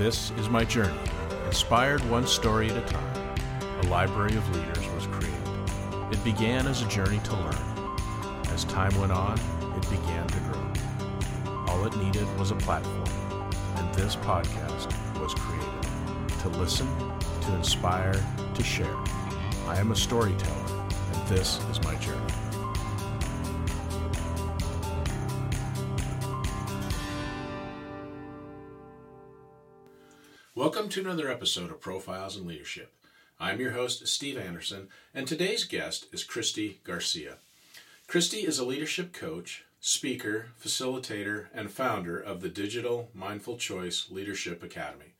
This is my journey, inspired one story at a time. A library of leaders was created. It began as a journey to learn. As time went on, it began to grow. All it needed was a platform, and this podcast was created to listen, to inspire, to share. I am a storyteller, and this is my journey. To another episode of Profiles in Leadership. I'm your host, Steve Anderson, and today's guest is Christie Garcia. Christie is a leadership coach, speaker, facilitator, and founder of the digital Mindful Choice Leadership Academy.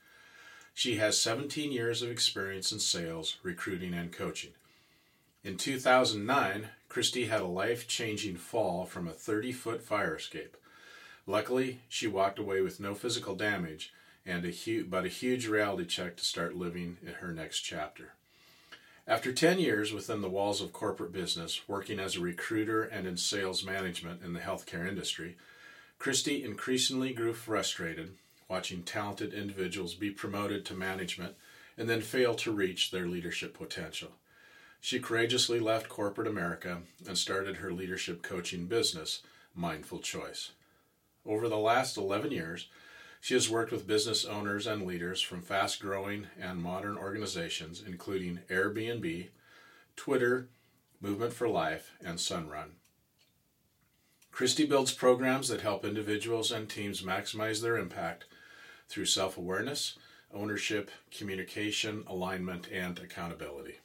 She has 17 years of experience in sales, recruiting, and coaching. In 2009, Christie had a life changing fall from a 30 foot fire escape. Luckily, she walked away with no physical damage and a huge, but a huge reality check to start living in her next chapter. After 10 years within the walls of corporate business, working as a recruiter and in sales management in the healthcare industry, Christie increasingly grew frustrated watching talented individuals be promoted to management and then fail to reach their leadership potential. She courageously left corporate America and started her leadership coaching business, Mindful Choice. Over the last 11 years, she has worked with business owners and leaders from fast growing and modern organizations, including Airbnb, Twitter, Movement for Life, and Sunrun. Christie builds programs that help individuals and teams maximize their impact through self awareness, ownership, communication, alignment, and accountability.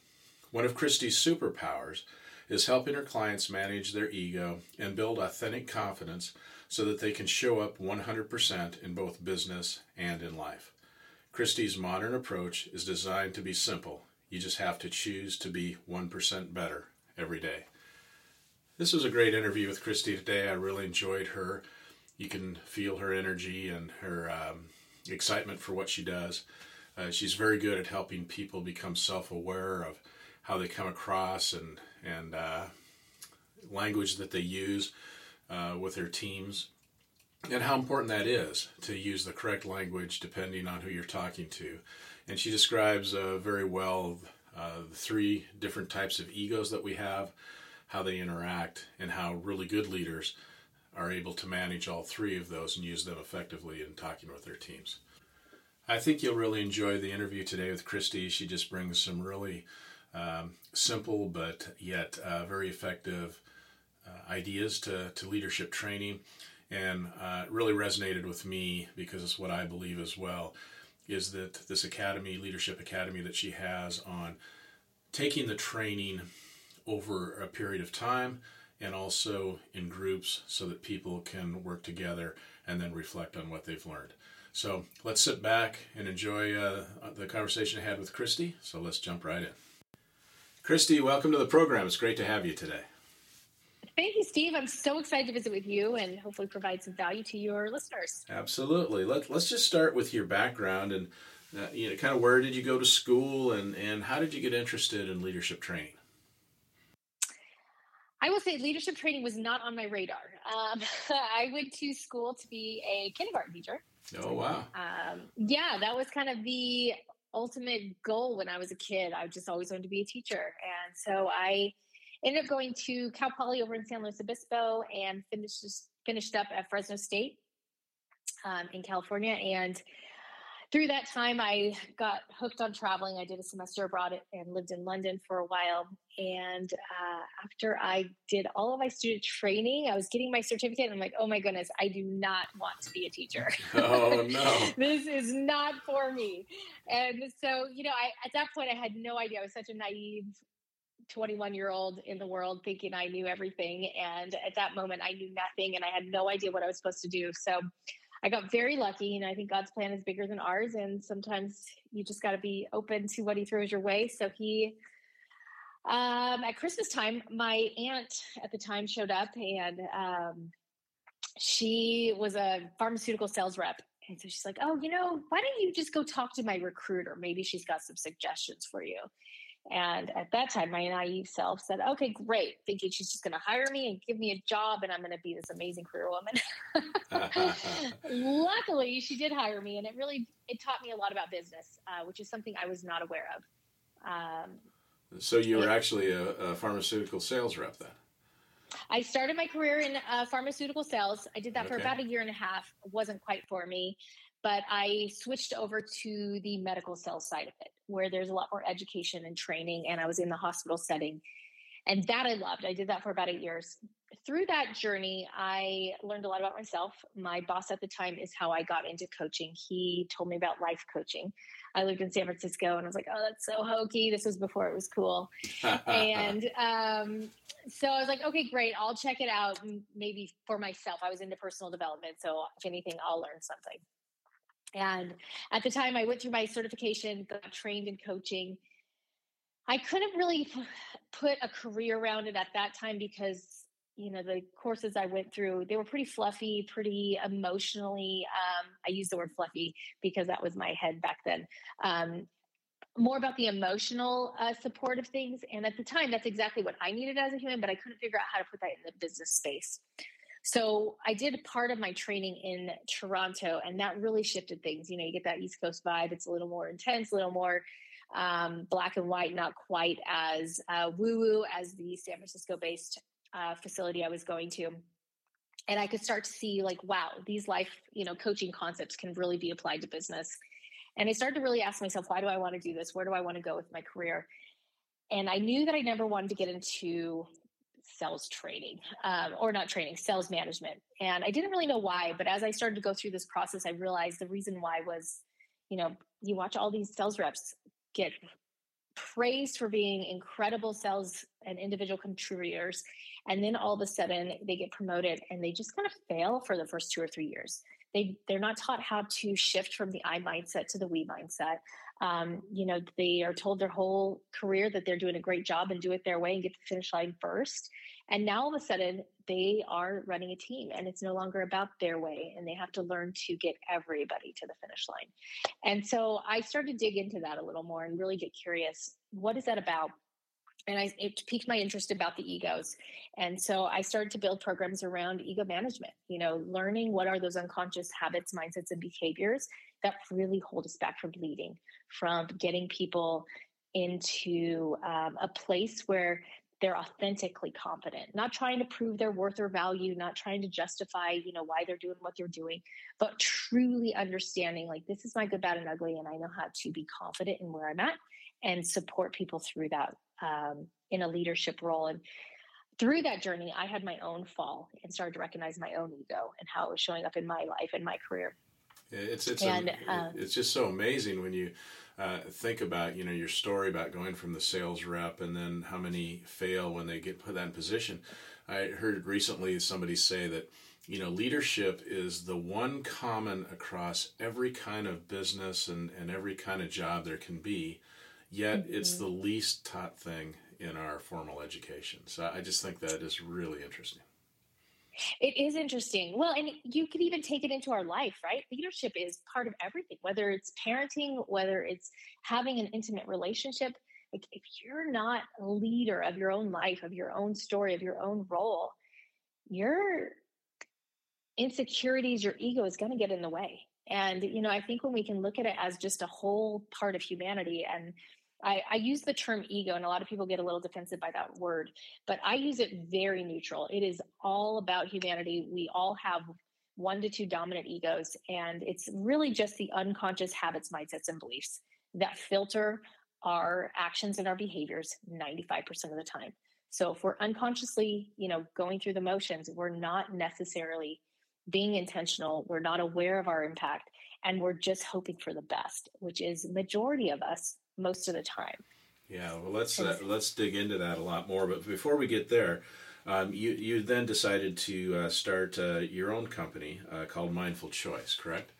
One of Christie's superpowers is helping her clients manage their ego and build authentic confidence so that they can show up 100% in both business and in life. Christie's modern approach is designed to be simple. You just have to choose to be 1% better every day. This was a great interview with Christie today. I really enjoyed her. You can feel her energy and her um, excitement for what she does. Uh, she's very good at helping people become self aware of how they come across and, and uh, language that they use uh, with their teams and how important that is to use the correct language depending on who you're talking to. And she describes uh, very well uh, the three different types of egos that we have, how they interact, and how really good leaders are able to manage all three of those and use them effectively in talking with their teams. I think you'll really enjoy the interview today with Christie. She just brings some really um, simple but yet uh, very effective uh, ideas to, to leadership training and uh, really resonated with me because it's what I believe as well is that this academy, leadership academy that she has on taking the training over a period of time and also in groups so that people can work together and then reflect on what they've learned. So let's sit back and enjoy uh, the conversation I had with Christie. So let's jump right in. Christie, welcome to the program. It's great to have you today. Thank you, Steve. I'm so excited to visit with you and hopefully provide some value to your listeners. Absolutely. Let, let's just start with your background and uh, you know, kind of where did you go to school and, and how did you get interested in leadership training? I will say leadership training was not on my radar. Um, I went to school to be a kindergarten teacher. Oh, wow. Um, yeah, that was kind of the ultimate goal when I was a kid. I just always wanted to be a teacher. And so I ended up going to Cal Poly over in San Luis Obispo and finished finished up at Fresno State um, in California. And through that time, I got hooked on traveling. I did a semester abroad and lived in London for a while. And uh, after I did all of my student training, I was getting my certificate. And I'm like, oh my goodness, I do not want to be a teacher. Oh, no. this is not for me. And so, you know, I, at that point, I had no idea. I was such a naive 21 year old in the world thinking I knew everything. And at that moment, I knew nothing and I had no idea what I was supposed to do. So I got very lucky. And I think God's plan is bigger than ours. And sometimes you just got to be open to what He throws your way. So He, um, at Christmas time, my aunt at the time showed up and um, she was a pharmaceutical sales rep. And so she's like, Oh, you know, why don't you just go talk to my recruiter? Maybe she's got some suggestions for you. And at that time, my naive self said, okay, great, thinking she's just going to hire me and give me a job and I'm going to be this amazing career woman. Luckily, she did hire me and it really, it taught me a lot about business, uh, which is something I was not aware of. Um, so you were actually a, a, pharmaceutical sales rep then? I started my career in uh, pharmaceutical sales. I did that okay. for about a year and a half. It wasn't quite for me but I switched over to the medical sales side of it, where there's a lot more education and training, and I was in the hospital setting. And that I loved. I did that for about eight years. Through that journey, I learned a lot about myself. My boss at the time is how I got into coaching. He told me about life coaching. I lived in San Francisco and I was like, oh, that's so hokey. This was before it was cool. and um, so I was like, okay, great. I'll check it out maybe for myself. I was into personal development. So if anything, I'll learn something. And at the time, I went through my certification, got trained in coaching. I couldn't really put a career around it at that time because you know the courses I went through they were pretty fluffy, pretty emotionally. Um, I use the word fluffy because that was my head back then. Um, more about the emotional uh, support of things, and at the time, that's exactly what I needed as a human. But I couldn't figure out how to put that in the business space. So I did part of my training in Toronto, and that really shifted things. You know, you get that East Coast vibe. It's a little more intense, a little more um, black and white, not quite as uh, woo woo as the San Francisco based uh, facility I was going to. And I could start to see, like, wow, these life, you know, coaching concepts can really be applied to business. And I started to really ask myself, why do I want to do this? Where do I want to go with my career? And I knew that I never wanted to get into sales training um, or not training sales management. And i didn't really know why but as i started to go through this process i realized the reason why was you know you watch all these sales reps get praised for being incredible sales and individual contributors and then all of a sudden they get promoted and they just kind of fail for the first two or three years. They they're not taught how to shift from the i mindset to the we mindset um, you know, they are told their whole career that they're doing a great job and do it their way and get to the finish line first. And now all of a sudden, they are running a team and it's no longer about their way. And they have to learn to get everybody to the finish line. And so I started to dig into that a little more and really get curious what is that about? And I, it piqued my interest about the egos. And so I started to build programs around ego management, you know, learning what are those unconscious habits, mindsets, and behaviors that really hold us back from leading, from getting people into um, a place where they're authentically competent not trying to prove their worth or value not trying to justify you know why they're doing what they're doing but truly understanding like this is my good bad and ugly and i know how to be confident in where i'm at and support people through that um, in a leadership role. And through that journey i had my own fall and started to recognize my own ego and how it was showing up in my life and my career. It's it's and, a, uh, it's just so amazing when you uh, think about you know your story about going from the sales rep and then how many fail when they get put that in position. I heard recently somebody say that you know leadership is the one common across every kind of business and, and every kind of job there can be, yet mm-hmm. it's the least taught thing in our formal education. So I just think that is really interesting. It is interesting. Well, and you could even take it into our life, right? Leadership is part of everything, whether it's parenting, whether it's having an intimate relationship. Like if you're not a leader of your own life, of your own story, of your own role, your insecurities, your ego is going to get in the way. And, you know, I think when we can look at it as just a whole part of humanity and I, I, use the term ego, and a lot of people get a little defensive by that word, but I use it very neutral. It is all about humanity. We all have one to two dominant egos, and it's really just the unconscious habits, mindsets, and beliefs that filter our actions and our behaviors 95% of the time. So if we're unconsciously, you know, going through the motions, we're not necessarily being intentional, we're not aware of our impact, and we're just hoping for the best, which is majority of us most of the time. Yeah, well, let's uh, let's dig into that a lot more. But before we get there, um, you you then decided to uh, start uh, your own company uh, called Mindful Choice, correct?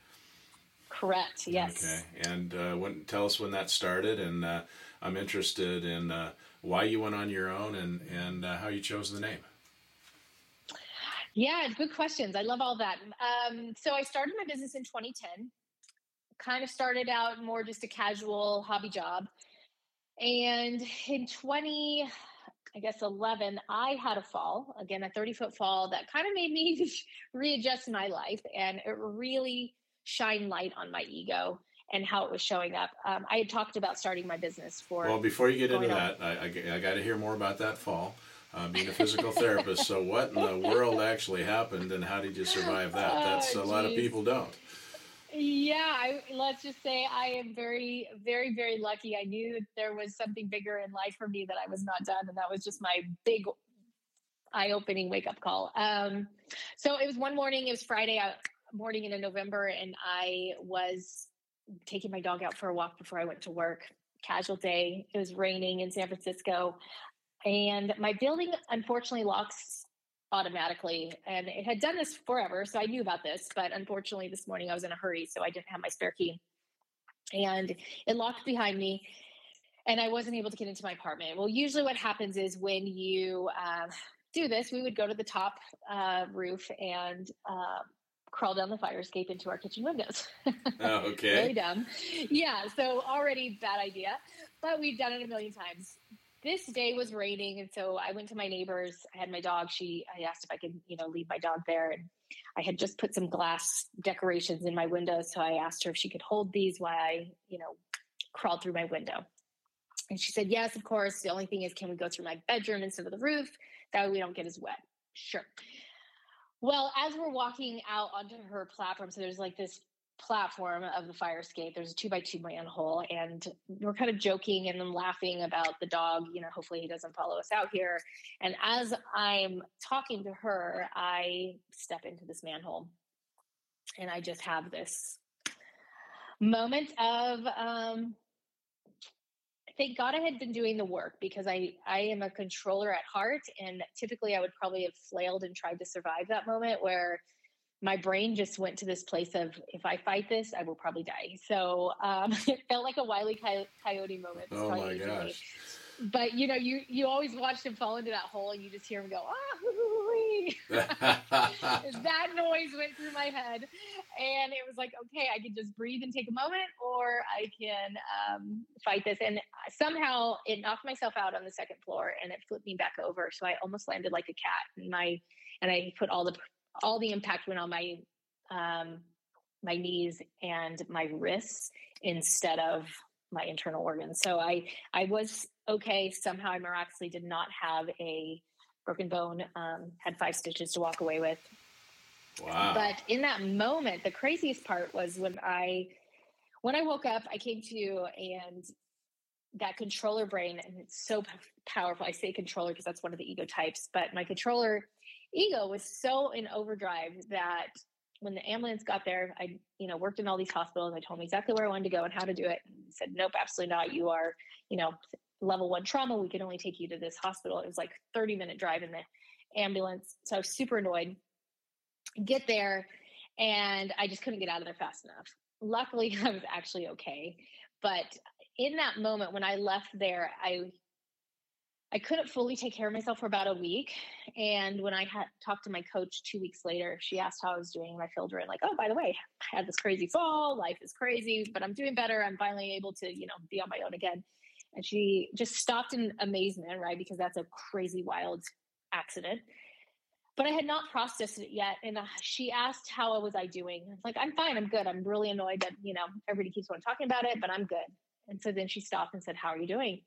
Correct. Yes. Okay, and uh, when, tell us when that started, and uh, I'm interested in why you went on your own and and how you chose the name. Yeah, good questions. I love all that. Um, so I started my business in 2010 kind of started out more just a casual hobby job. And in 20, I guess 11, I had a fall, again, a 30 foot fall that kind of made me readjust my life. And it really shined light on my ego and how it was showing up. Um, I had talked about starting my business for. Well, before you get into that, I, I, I got to hear more about that fall. Uh, being a physical therapist, so what in the world actually happened, and how did you survive that? That's oh, a lot of people don't. Yeah, I, let's just say I am very, very, very lucky. I knew there was something bigger in life for me that I was not done, and that was just my big eye-opening wake-up call. Um, so it was one morning. It was Friday uh, morning in November, and I was taking my dog out for a walk before I went to work. Casual day. It was raining in San Francisco, and my building unfortunately locks automatically. And it had done this forever. So I knew about this. But unfortunately, this morning I was in a hurry. So I didn't have my spare key. And it locked behind me. And I wasn't able to get into my apartment. Well, usually what happens is when you uh, do this, we would go to the top uh, roof and uh, crawl down the fire escape into our kitchen windows. Oh, okay. really dumb. Yeah. So already bad idea, but we've done it a million times this day was raining and so i went to my neighbors i had my dog she i asked if i could you know leave my dog there and i had just put some glass decorations in my window so i asked her if she could hold these while i you know crawled through my window. And she said yes of course the only thing is can we go through my bedroom instead of the roof? That way we don't get as wet. Sure. Well as we're walking out onto her platform so there's like this platform of the fire escape there's a two by two manhole and we're kind of joking and laughing about the dog you know hopefully he doesn't follow us out here. And as i'm talking to her i step into this manhole. And i just have this moment of um thank god i had been doing the work because i i am a controller at heart. And typically i would probably have flailed and tried to survive that moment where my brain just went to this place of if I fight this, I will probably die. So um, it felt like a wily coyote moment. Oh my gosh! But you know, you you always watch him fall into that hole, and you just hear him go ah. that noise went through my head, and it was like, okay, I can just breathe and take a moment, or I can um, fight this. And somehow it knocked myself out on the second floor, and it flipped me back over. So I almost landed like a cat, and my and I put all the all the impact went on my um, my knees and my wrists instead of my internal organs. So I I was okay. Somehow I miraculously did not have a broken bone. Um, had five stitches to walk away with. Wow. But in that moment, the craziest part was when I when I woke up, I came to and that controller brain, and it's so p- powerful. I say controller because that's one of the ego types, but my controller ego was so in overdrive that when the ambulance got there, I, you know, worked in all these hospitals. I told them exactly where I wanted to go and how to do it. And said, nope, absolutely not. You are, you know, level one trauma. We can only take you to this hospital. It was like 30 minute drive in the ambulance. So I was super annoyed. Get there and I just couldn't get out of there fast enough. Luckily, I was actually okay. But in that moment when I left there, I I couldn't fully take care of myself for about a week. And when I had talked to my coach two weeks later, she asked how I was doing. I filled her in like, oh, by the way, I had this crazy fall. Life is crazy, but I'm doing better. I'm finally able to, you know, be on my own again. And she just stopped in amazement, right? Because that's a crazy, wild accident. But I had not processed it yet. And uh, she asked, how was I doing? Like, I'm fine. I'm good. I'm really annoyed that, you know, everybody keeps on talking about it, but I'm good. And so then she stopped and said, how are you doing?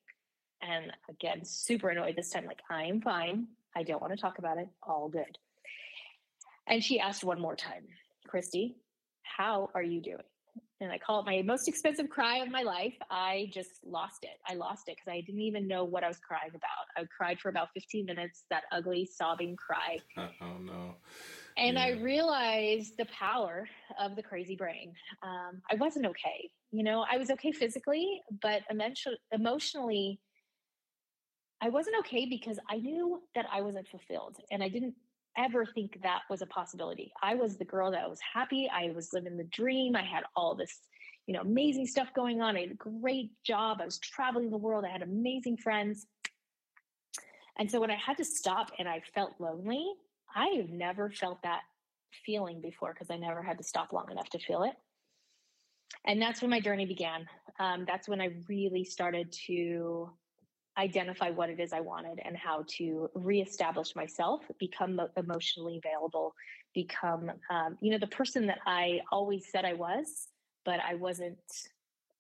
And again, super annoyed this time, like, I'm fine. I don't want to talk about it. All good. And she asked one more time, Christie, how are you doing? And I call it my most expensive cry of my life. I just lost it. I lost it because I didn't even know what I was crying about. I cried for about 15 minutes, that ugly, sobbing cry. oh, no. And yeah. I realized the power of the crazy brain. Um, I wasn't okay. You know, I was okay physically, but emotionally, I wasn't okay because I knew that I wasn't fulfilled and I didn't ever think that was a possibility. I was the girl that was happy. I was living the dream. I had all this, you know, amazing stuff going on. I had a great job. I was traveling the world. I had amazing friends. And so when I had to stop and I felt lonely, I have never felt that feeling before because I never had to stop long enough to feel it. And that's when my journey began. um, that's when I really started to identify what it is I wanted and how to reestablish myself, become emotionally available, become, um, you know, the person that I always said I was, but I wasn't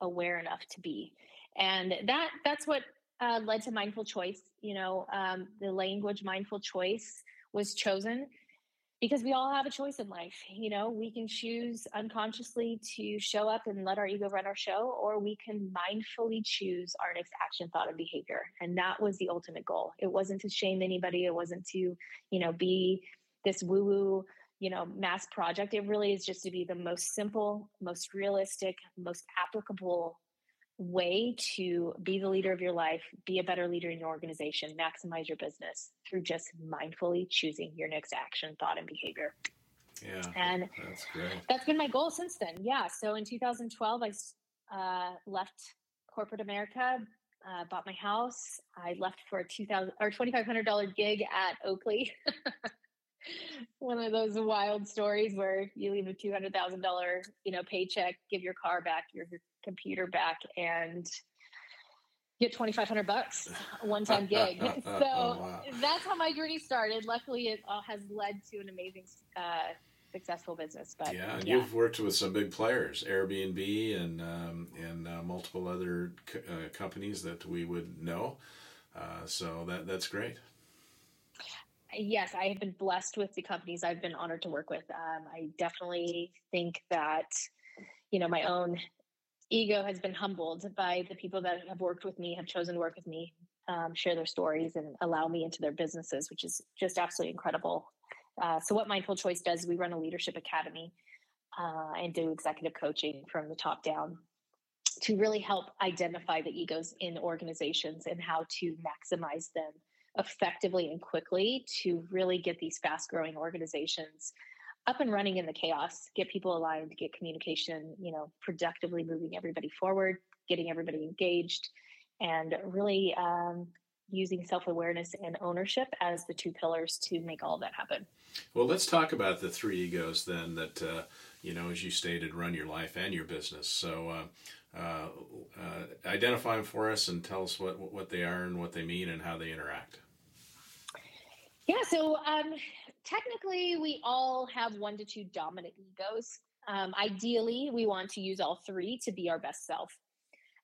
aware enough to be. And that that's what uh, led to mindful choice. You know, um, the language mindful choice was chosen because we all have a choice in life. You know, we can choose unconsciously to show up and let our ego run our show, or we can mindfully choose our next action, thought, and behavior. And that was the ultimate goal. It wasn't to shame anybody. It wasn't to, you know, be this woo woo, you know, mass project. It really is just to be the most simple, most realistic, most applicable way to be the leader of your life, be a better leader in your organization, maximize your business through just mindfully choosing your next action, thought, and behavior. Yeah. And that's great. That's been my goal since then. Yeah. So in 2012, I uh, left corporate America, uh, bought my house. I left for a 2000 or $2,500 gig at Oakley. One of those wild stories where you leave a $200,000, you know, paycheck, give your car back, your, your computer back and get 2500 bucks one time gig. So oh, wow. that's how my journey started. Luckily it uh, has led to an amazing uh, successful business but yeah and yeah. you've worked with some big players airbnb and um, and uh, multiple other co- uh, companies that we would know. Uh, so that that's great. Yes i have been blessed with the companies i've been honored to work with. Um, i definitely think that you know my own ego has been humbled by the people that have worked with me, have chosen to work with me, um, share their stories, and allow me into their businesses, which is just absolutely incredible. Uh, so, what Mindful Choice does, we run a leadership academy uh, and do executive coaching from the top down to really help identify the egos in organizations and how to maximize them effectively and quickly to really get these fast growing organizations up and running in the chaos, get people aligned, get communication, you know, productively moving everybody forward, getting everybody engaged, and really um, using self awareness and ownership as the two pillars to make all that happen. Well, let's talk about the three egos then that, uh, you know, as you stated, run your life and your business. So, uh, uh, uh identify them for us and tell us what, what they are and what they mean and how they interact. Yeah, so um, technically, we all have one to two dominant egos. Um, ideally, we want to use all three to be our best self.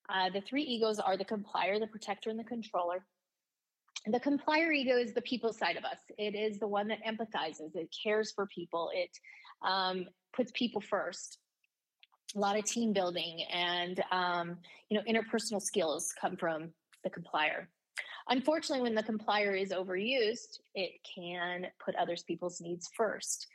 Uh, the three egos are the complier, the protector, and the controller. The complier ego is the people side of us. It is the one that empathizes. It cares for people. It um, puts people first. A lot of team building and um, you know interpersonal skills come from the complier. Unfortunately, when the complier is overused, it can put other people's needs first.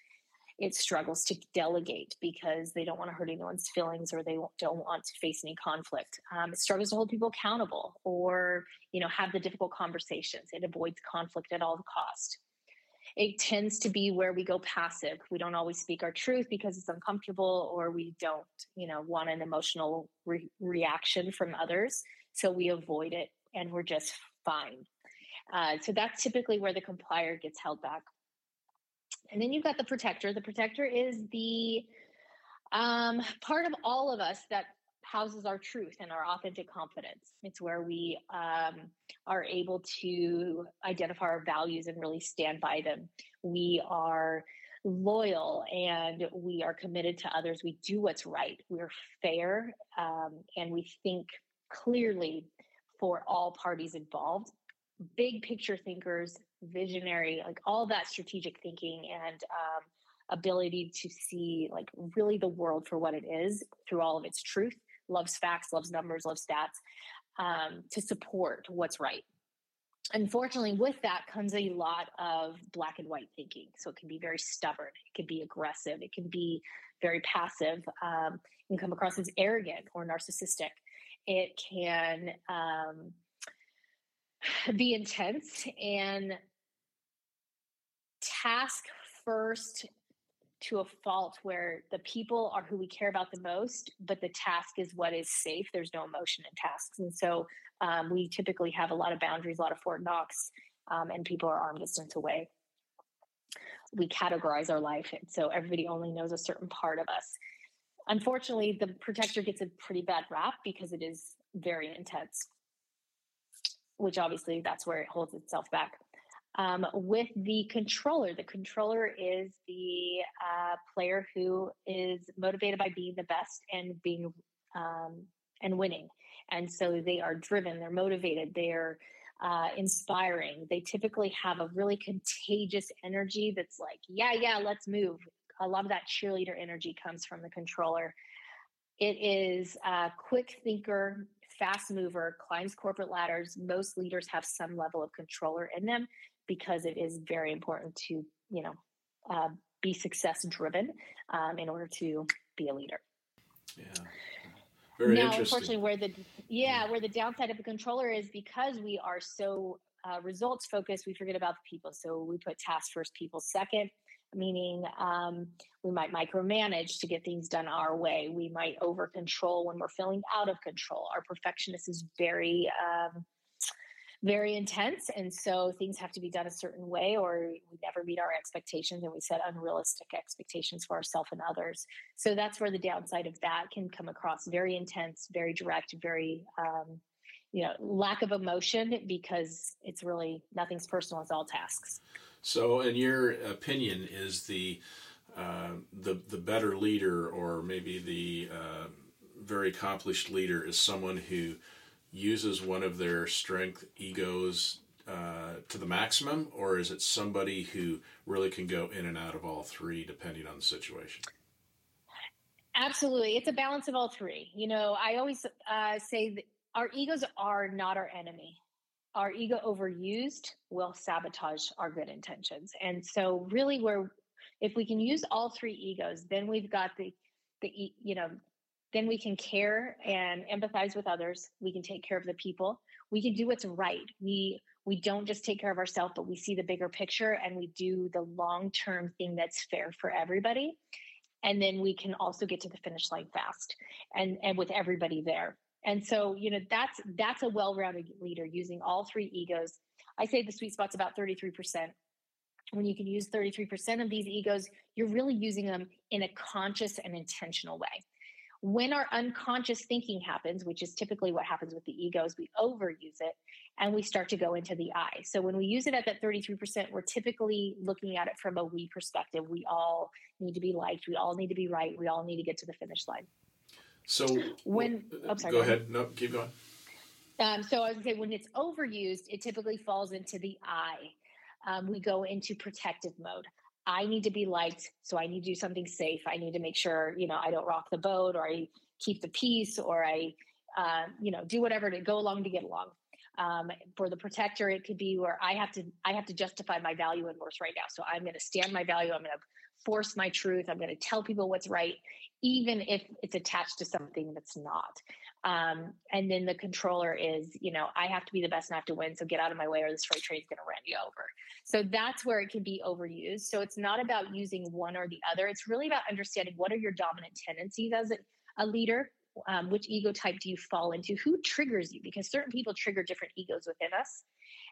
It struggles to delegate because they don't want to hurt anyone's feelings or they don't want to face any conflict. Um, it struggles to hold people accountable or you know have the difficult conversations. It avoids conflict at all the cost. It tends to be where we go passive. We don't always speak our truth because it's uncomfortable or we don't, you know, want an emotional re- reaction from others. So we avoid it and we're just fine. Uh, so that's typically where the complier gets held back. And then you've got the protector. The protector is the um, part of all of us that houses our truth and our authentic confidence. It's where we um, are able to identify our values and really stand by them. We are loyal and we are committed to others. We do what's right. We're fair um, and we think clearly for all parties involved. Big picture thinkers, visionary, like all that strategic thinking and um, ability to see like really the world for what it is through all of its truth. Loves facts, loves numbers, loves stats um, to support what's right. Unfortunately, with that comes a lot of black and white thinking. So it can be very stubborn, it can be aggressive, it can be very passive, um, can come across as arrogant or narcissistic. It can um, be intense and task first to a fault where the people are who we care about the most, but the task is what is safe. There's no emotion in tasks. And so um, we typically have a lot of boundaries, a lot of Fort Knox, um, and people are arm distance away. We categorize our life. And so everybody only knows a certain part of us. Unfortunately, the protector gets a pretty bad rap because it is very intense, which obviously that's where it holds itself back. Um, with the controller, the controller is the uh, player who is motivated by being the best and being um, and winning, and so they are driven, they're motivated, they're uh, inspiring. They typically have a really contagious energy that's like, yeah, yeah, let's move. A lot of that cheerleader energy comes from the controller. It is a quick thinker, fast mover, climbs corporate ladders. Most leaders have some level of controller in them because it is very important to, you know, uh, be success driven um, in order to be a leader. Yeah. Very now, unfortunately, where the yeah, where the downside of the controller is because we are so uh, results focused, we forget about the people. So we put task first, people second. Meaning, um, we might micromanage to get things done our way. We might over control when we're feeling out of control. Our perfectionist is very um, very intense. And so things have to be done a certain way, or we never meet our expectations and we set unrealistic expectations for ourselves and others. So that's where the downside of that can come across very intense, very direct, very, um, you know, lack of emotion because it's really nothing's personal, it's all tasks. So, in your opinion, is the uh, the the better leader, or maybe the uh, very accomplished leader, is someone who uses one of their strength egos uh, to the maximum, or is it somebody who really can go in and out of all three depending on the situation? Absolutely. It's a balance of all three. You know, I always uh, say that our egos are not our enemy. Our ego overused will sabotage our good intentions. And so, really, where if we can use all three egos, then we've got the the you know then we can care and empathize with others. We can take care of the people. We can do what's right. We we don't just take care of ourselves but we see the bigger picture and we do the long term thing that's fair for everybody. And then we can also get to the finish line fast and and with everybody there and so you know that's that's a well-rounded leader using all three egos i say the sweet spot's about 33% when you can use 33% of these egos you're really using them in a conscious and intentional way when our unconscious thinking happens, which is typically what happens with the egos, we overuse it and we start to go into the I. So when we use it at that 33%, we're typically looking at it from a we perspective. We all need to be liked. We all need to be right. We all need to get to the finish line. So when, oh, sorry, go, ahead. No, keep going. Um, so I was say when it's overused, it typically falls into the I. Um, we go into protective mode. I need to be liked, so I need to do something safe. I need to make sure, you know, I don't rock the boat or I keep the peace or I, uh, you know, do whatever to go along to get along. Um, for the protector, it could be where I have to I have to justify my value and worth right now. So I'm going to stand my value. I'm going to force my truth. I'm going to tell people what's right, even if it's attached to something that's not. Um, and then the controller is, you know, I have to be the best and I have to win. So get out of my way or this freight train is going to run you over. So that's where it can be overused. So it's not about using one or the other. It's really about understanding what are your dominant tendencies as a, a leader. Um, which ego type do you fall into? Who triggers you? Because certain people trigger different egos within us.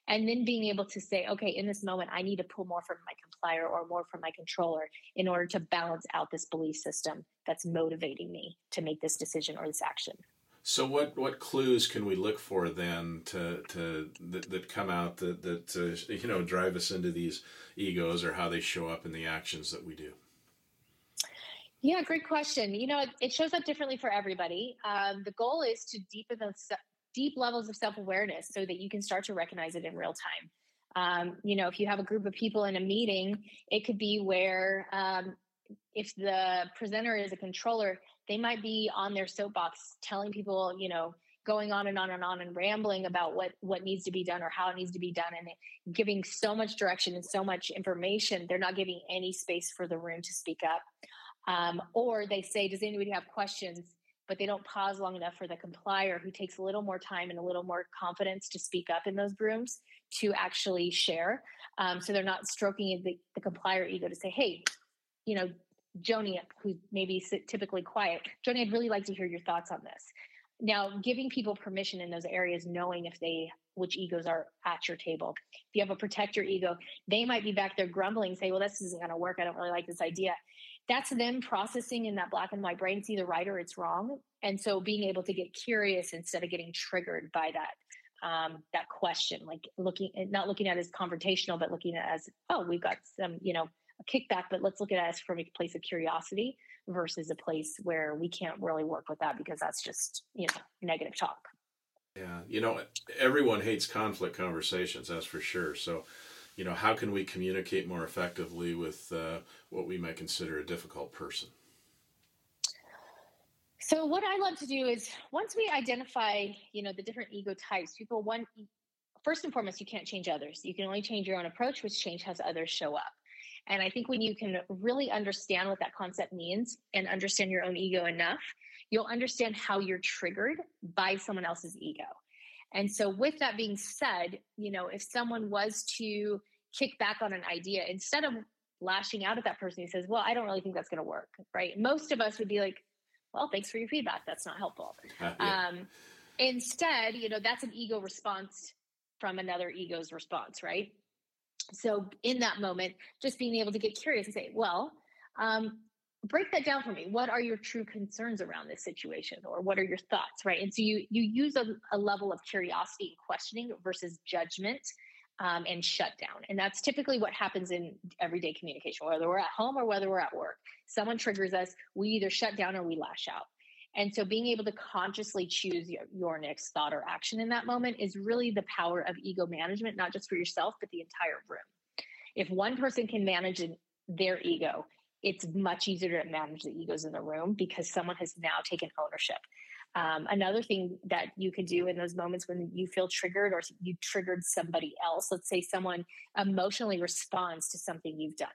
And then being able to say, okay, in this moment, I need to pull more from my complier or more from my controller in order to balance out this belief system that's motivating me to make this decision or this action. So what what clues can we look for then to to that, that come out that that uh, you know drive us into these egos or how they show up in the actions that we do? Yeah, great question. You know, it, it shows up differently for everybody. Um, the goal is to deepen those deep levels of self awareness so that you can start to recognize it in real time. Um, you know, if you have a group of people in a meeting, it could be where um, if the presenter is a controller, they might be on their soapbox telling people, you know, going on and on and on and rambling about what what needs to be done or how it needs to be done and giving so much direction and so much information they're not giving any space for the room to speak up um, or they say does anybody have questions but they don't pause long enough for the complier who takes a little more time and a little more confidence to speak up in those rooms to actually share um, so they're not stroking the, the complier ego to say hey you know Joni, who's maybe typically quiet, Joni, I'd really like to hear your thoughts on this. Now, giving people permission in those areas, knowing if they which egos are at your table. If you have a protector ego, they might be back there grumbling, say, "Well, this isn't going to work. I don't really like this idea." That's them processing in that black and white brain. It's either right or it's wrong. And so being able to get curious instead of getting triggered by that um, that question, like looking not looking at it as confrontational, but looking at as, oh, we've got some, you know, a kickback, but let's look at it as from a place of curiosity versus a place where we can't really work with that because that's just, you know, negative talk. Yeah, you know, everyone hates conflict conversations, that's for sure. So, you know, how can we communicate more effectively with uh, what we might consider a difficult person? So what I love to do is once we identify, you know, the different ego types, people one first and foremost, you can't change others. You can only change your own approach, which change has others show up. And I think when you can really understand what that concept means and understand your own ego enough, you'll understand how you're triggered by someone else's ego. And so, with that being said, you know, if someone was to kick back on an idea, instead of lashing out at that person who says, Well, I don't really think that's going to work, right? Most of us would be like, Well, thanks for your feedback. That's not helpful. Uh, yeah. um, instead, you know, that's an ego response from another ego's response, right? So, in that moment, just being able to get curious and say, Well, um, break that down for me. What are your true concerns around this situation or what are your thoughts right? And so you you use a, a level of curiosity and questioning versus judgment um, and shutdown. And that's typically what happens in everyday communication whether we're at home or whether we're at work. Someone triggers us we either shut down or we lash out. And so being able to consciously choose your, your next thought or action in that moment is really the power of ego management not just for yourself but the entire room. If one person can manage their ego it's much easier to manage the egos in the room because someone has now taken ownership. Um, another thing that you could do in those moments when you feel triggered or you triggered somebody else, let's say someone emotionally responds to something you've done.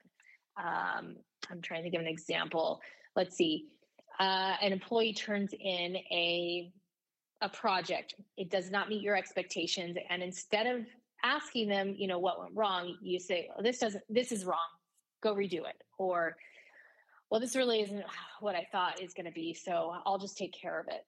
Um, I'm trying to give an example. Let's see. Uh, an employee turns in a a project. It does not meet your expectations, and instead of asking them, you know, what went wrong, you say, oh, "This doesn't. This is wrong. Go redo it." Or well, this really isn't what I thought is going to be, so I'll just take care of it.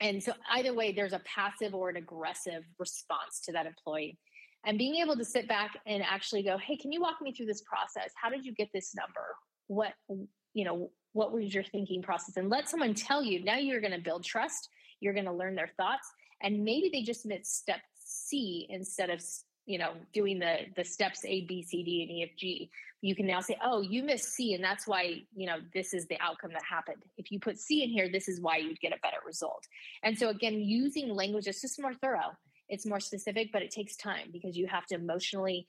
And so, either way, there's a passive or an aggressive response to that employee. And being able to sit back and actually go, hey, can you walk me through this process? How did you get this number? What, you know, what was your thinking process? And let someone tell you, now you're going to build trust, you're going to learn their thoughts, and maybe they just missed step C instead of you know doing the the steps a b c d and e f g you can now say oh you missed c and that's why you know this is the outcome that happened. If you put c in here this is why you'd get a better result. And so again using language is just more thorough it's more specific but it takes time because you have to emotionally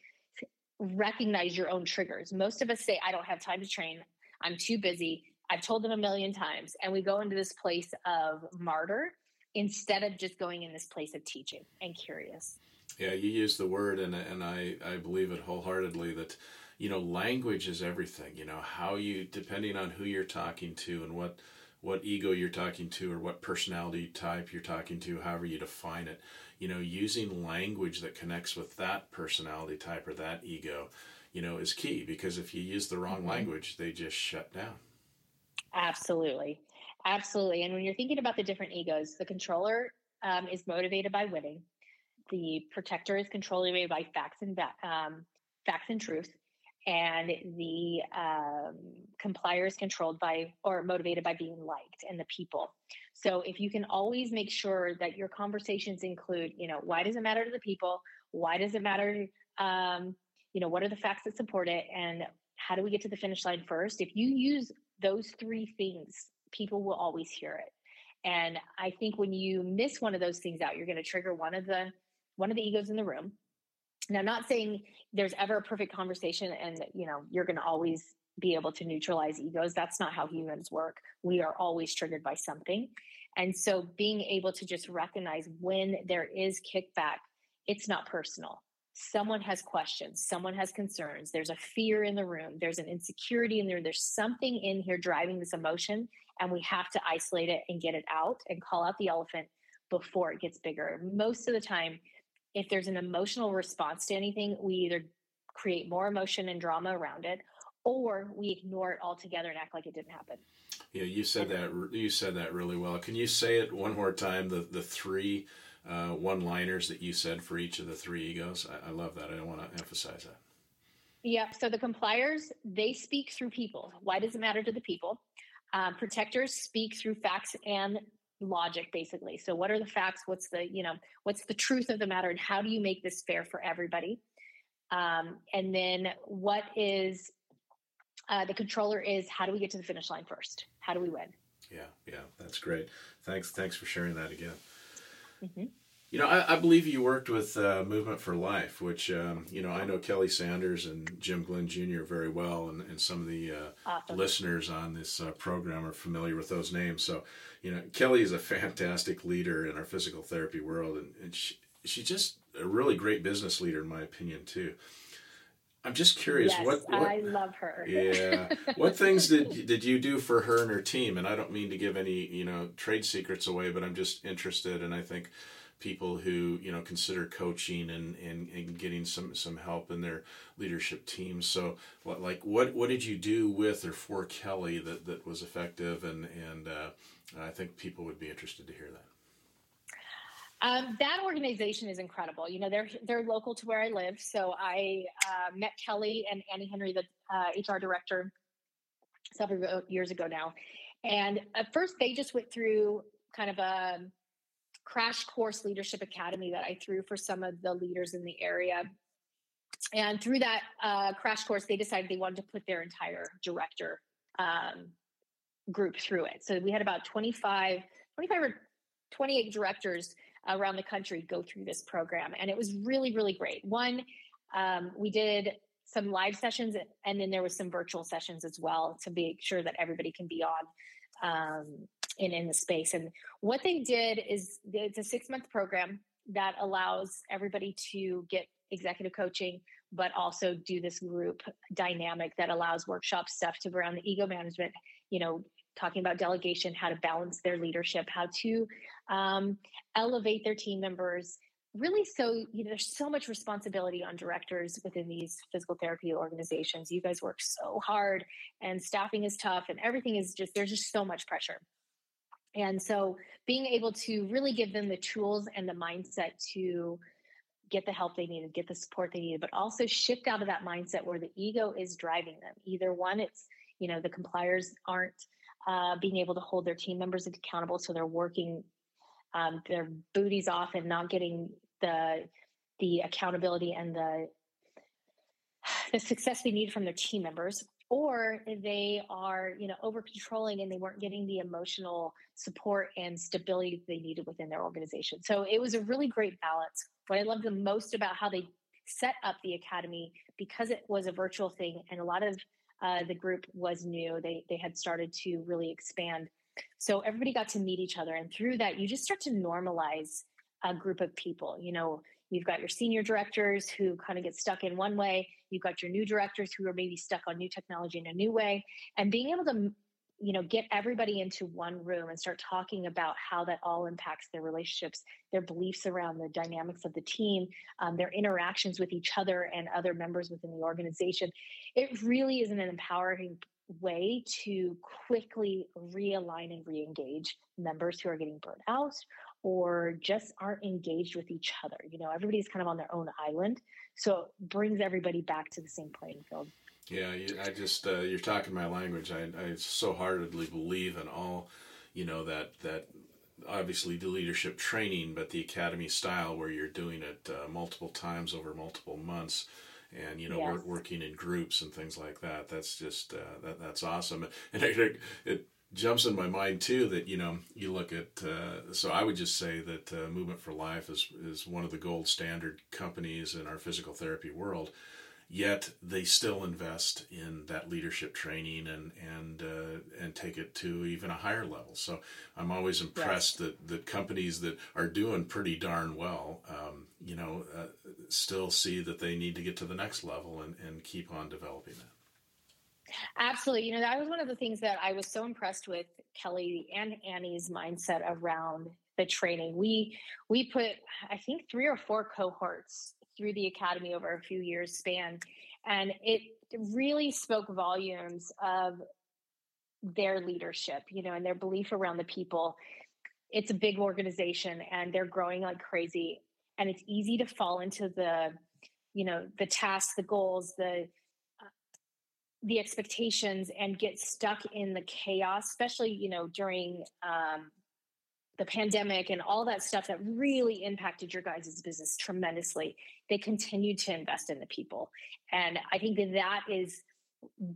recognize your own triggers. Most of us say i don't have time to train. I'm too busy. I've told them a million times and we go into this place of martyr instead of just going in this place of teaching and curious yeah, you use the word, and and I I believe it wholeheartedly that you know language is everything. You know how you depending on who you're talking to and what what ego you're talking to or what personality type you're talking to, however you define it. You know, using language that connects with that personality type or that ego, you know, is key because if you use the wrong mm-hmm. language, they just shut down. Absolutely. Absolutely. And when you're thinking about the different egos, the controller um, is motivated by winning the protector is controlled by facts and um, facts and truth, and the um, complier is controlled by or motivated by being liked and the people. So if you can always make sure that your conversations include, you know, why does it matter to the people? Why does it matter? Um, you know, what are the facts that support it, and how do we get to the finish line first? If you use those three things, people will always hear it. And I think when you miss one of those things out, you're going to trigger one of the one of the egos in the room. Now, I'm not saying there's ever a perfect conversation and you know you're going to always be able to neutralize egos. That's not how humans work. We are always triggered by something. And so being able to just recognize when there is kickback, it's not personal. Someone has questions, someone has concerns, there's a fear in the room, there's an insecurity in there, there's something in here driving this emotion, and we have to isolate it and get it out and call out the elephant before it gets bigger. Most of the time, if there's an emotional response to anything, we either create more emotion and drama around it or we ignore it altogether and act like it didn't happen. Yeah, you said that you said that really well. Can you say it one more time? The the three uh, one liners that you said for each of the three egos. I, I love that. I want to emphasize that. Yep. So the compliers, they speak through people. Why does it matter to the people? Um, protectors speak through facts and logic, basically. So what are the facts? What's the, you know, what's the truth of the matter? And how do you make this fair for everybody? Um, and then what is uh, the controller is how do we get to the finish line first? How do we win? Yeah, yeah, that's great. Thanks, thanks for sharing that again. Mm-hmm. You know, I, I, believe you worked with uh, Movement for Life, which um, you know I know Kelly Sanders and Jim Glenn Jr. very well, and, and some of the uh, awesome. listeners on this uh, program are familiar with those names. So, you know, Kelly is a fantastic leader in our physical therapy world, and, and she, she's just a really great business leader, in my opinion, too. I'm just curious. Yes, what, what, I love her. yeah. What things did did you do for her and her team? And I don't mean to give any you know trade secrets away, but I'm just interested, and I think people who you know consider coaching and, and, and getting some some help in their leadership teams. So, like, what what did you do with or for Kelly that that was effective? And and uh, I think people would be interested to hear that. Um, that organization is incredible. You know, they're they're local to where I live, so I uh, met Kelly and Annie Henry, the uh, HR director, several years ago now. And at first, they just went through kind of a crash course leadership academy that I threw for some of the leaders in the area. And through that uh, crash course, they decided they wanted to put their entire director um, group through it. So we had about 25, 25 or 28 directors around the country go through this program. And it was really, really great. One, um, we did some live sessions and then there was some virtual sessions as well to make sure that everybody can be on um, in, in the space. And what they did is it's a six month program that allows everybody to get executive coaching, but also do this group dynamic that allows workshop stuff to around the ego management, you know, talking about delegation, how to balance their leadership, how to um, elevate their team members. Really, so you know, there's so much responsibility on directors within these physical therapy organizations. You guys work so hard, and staffing is tough, and everything is just there's just so much pressure. And so, being able to really give them the tools and the mindset to get the help they needed, get the support they needed, but also shift out of that mindset where the ego is driving them. Either one, it's you know the compliers aren't uh, being able to hold their team members accountable, so they're working um, their booties off and not getting the the accountability and the the success they need from their team members or they are you know over controlling and they weren't getting the emotional support and stability they needed within their organization so it was a really great balance what i loved the most about how they set up the academy because it was a virtual thing and a lot of uh, the group was new they they had started to really expand so everybody got to meet each other. And through that, you just start to normalize a group of people. You know, you've got your senior directors who kind of get stuck in one way, you've got your new directors who are maybe stuck on new technology in a new way. And being able to you know get everybody into one room and start talking about how that all impacts their relationships their beliefs around the dynamics of the team um, their interactions with each other and other members within the organization it really is an empowering way to quickly realign and re-engage members who are getting burnt out or just aren't engaged with each other. You know, everybody's kind of on their own island, so it brings everybody back to the same playing field. Yeah, I just uh, you're talking my language. I, I so heartedly believe in all, you know that that obviously the leadership training, but the academy style where you're doing it uh, multiple times over multiple months and you know yes. we're working in groups and things like that that's just uh, that that's awesome and it, it, jumps in my mind too that you know you look at uh, so i would just say that uh, movement for life is is one of the gold standard companies in our physical therapy world yet they still invest in that leadership training and and uh, and take it to even a higher level. So I'm always impressed yes. that that companies that are doing pretty darn well, um, you know, uh, still see that they need to get to the next level and and keep on developing that. Absolutely. You know, that was one of the things that I was so impressed with Kelly and Annie's mindset around the training. We we put I think three or four cohorts through the academy over a few years span and it really spoke volumes of their leadership you know and their belief around the people it's a big organization and they're growing like crazy and it's easy to fall into the you know the tasks the goals the the expectations and get stuck in the chaos, especially, you know, during um, the pandemic and all that stuff that really impacted your guys' business tremendously, they continued to invest in the people. And I think that that is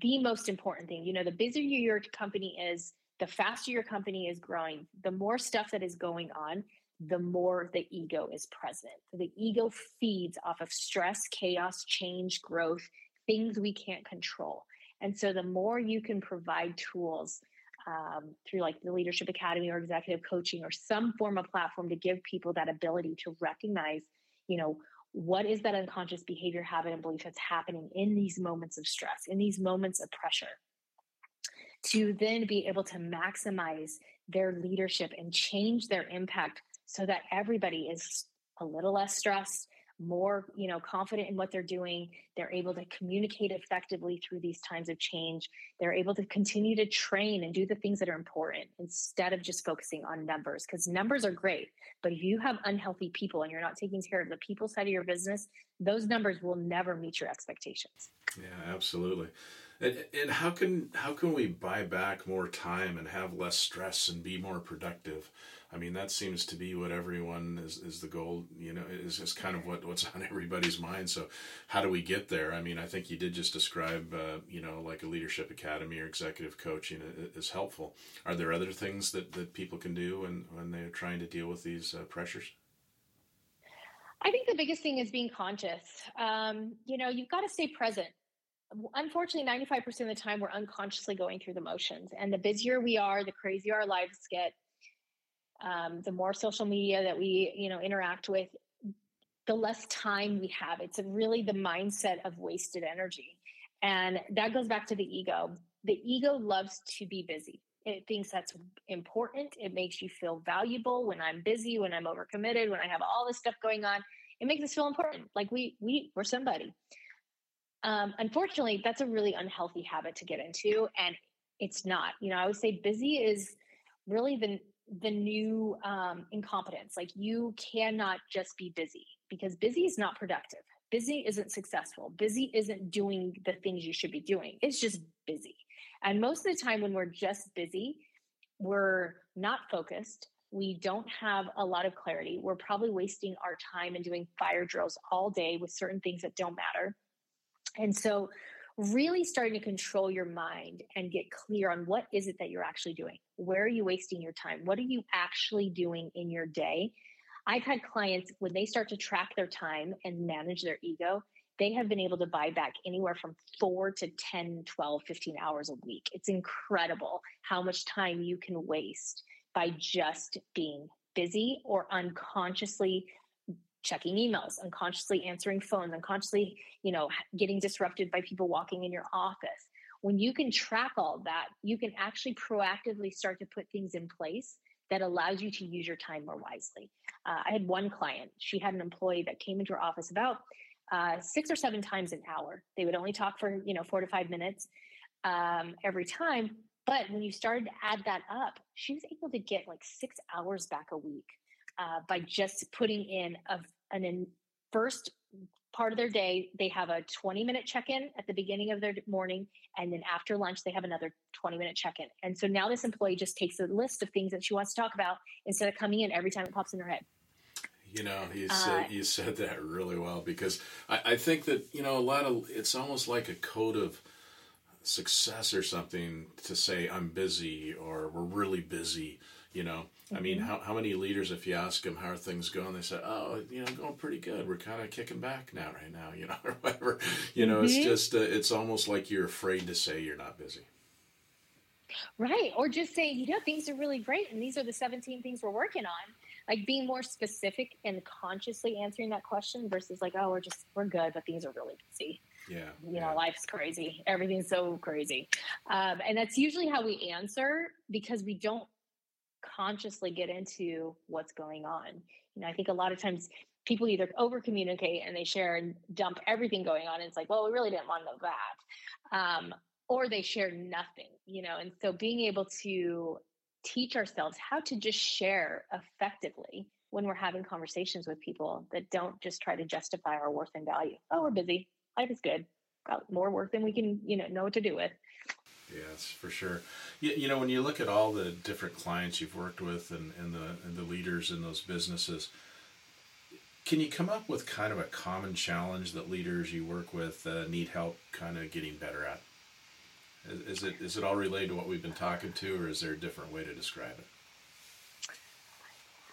the most important thing. You know, the busier your company is, the faster your company is growing, the more stuff that is going on, the more the ego is present. The ego feeds off of stress, chaos, change, growth, things we can't control. And so the more you can provide tools um, through like the Leadership Academy or executive coaching or some form of platform to give people that ability to recognize, you know, what is that unconscious behavior, habit, and belief that's happening in these moments of stress, in these moments of pressure, to then be able to maximize their leadership and change their impact so that everybody is a little less stressed more you know confident in what they're doing. They're able to communicate effectively through these times of change. They're able to continue to train and do the things that are important instead of just focusing on numbers because numbers are great but if you have unhealthy people and you're not taking care of the people side of your business those numbers will never meet your expectations. Yeah absolutely and, and how can how can we buy back more time and have less stress and be more productive I mean, that seems to be what everyone is, is the goal, you know, is, is kind of what, what's on everybody's mind. So, how do we get there? I mean, I think you did just describe, uh, you know, like a leadership academy or executive coaching is helpful. Are there other things that, that people can do when, when they're trying to deal with these uh, pressures? I think the biggest thing is being conscious. Um, you know, you've got to stay present unfortunately 95% of the time we're unconsciously going through the motions and the busier we are the crazier our lives get um, the more social media that we you know interact with the less time we have. It's really the mindset of wasted energy and that goes back to the ego. The ego loves to be busy. It thinks that's important. It makes you feel valuable when i'm busy when i'm overcommitted when i have all this stuff going on. It makes us feel important. Like we we we're somebody um, unfortunately that's a really unhealthy habit to get into and it's not you know i would say busy is really the the new um, incompetence. Like you cannot just be busy because busy is not productive. Busy isn't successful. Busy isn't doing the things you should be doing. It's just busy. And most of the time, when we're just busy, we're not focused. We don't have a lot of clarity. We're probably wasting our time and doing fire drills all day with certain things that don't matter. And so, really starting to control your mind and get clear on what is it that you're actually doing? Where are you wasting your time? What are you actually doing in your day? I've had clients when they start to track their time and manage their ego they have been able to buy back anywhere from 4 to 10 12 15 hours a week. It's incredible how much time you can waste by just being busy or unconsciously checking emails, unconsciously answering phones, unconsciously, you know, getting disrupted by people walking in your office. When you can track all that, you can actually proactively start to put things in place that allows you to use your time more wisely. Uh, I had one client, she had an employee that came into her office about uh, six or seven times an hour. They would only talk for, you know, four to five minutes um, every time. But when you started to add that up, she was able to get like six hours back a week uh, by just putting in a, an in first part of their day they have a 20 minute check-in at the beginning of their morning and then after lunch they have another 20 minute check-in. And so now this employee just takes a list of things that she wants to talk about instead of coming in every time it pops in her head. You know you said, uh, you said that really well because I, I think that you know a lot of it's almost like a code of success or something to say i'm busy or we're really busy you know, mm-hmm. I mean, mm-hmm. how, how many leaders, if you ask them how are things going, they say, "Oh, you know, going pretty good. We're kind of kicking back now, right now, you know, or whatever." You know, mm-hmm. it's just uh, it's almost like you're afraid to say you're not busy. Right, or just say, you know, things are really great, and these are the 17 things we're working on. Like being more specific and consciously answering that question versus like, oh, we're just we're good, but things are really busy. Yeah, you yeah. know, life's crazy. Everything's so crazy, um, and that's usually how we answer because we don't consciously get into what's going on. You know, I think a lot of times people either over communicate and they share and dump everything going on. And it's like, well, we really didn't want to know that. Um, or they share nothing, you know. And so being able to teach ourselves how to just share effectively when we're having conversations with people that don't just try to justify our worth and value. Oh, we're busy. Life is good. got more work than we can, you know, know what to do with. Yes, for sure. You, you know, when you look at all the different clients you've worked with and, and the and the leaders in those businesses, can you come up with kind of a common challenge that leaders you work with uh, need help kind of getting better at? Is, is it is it all related to what we've been talking to, or is there a different way to describe it?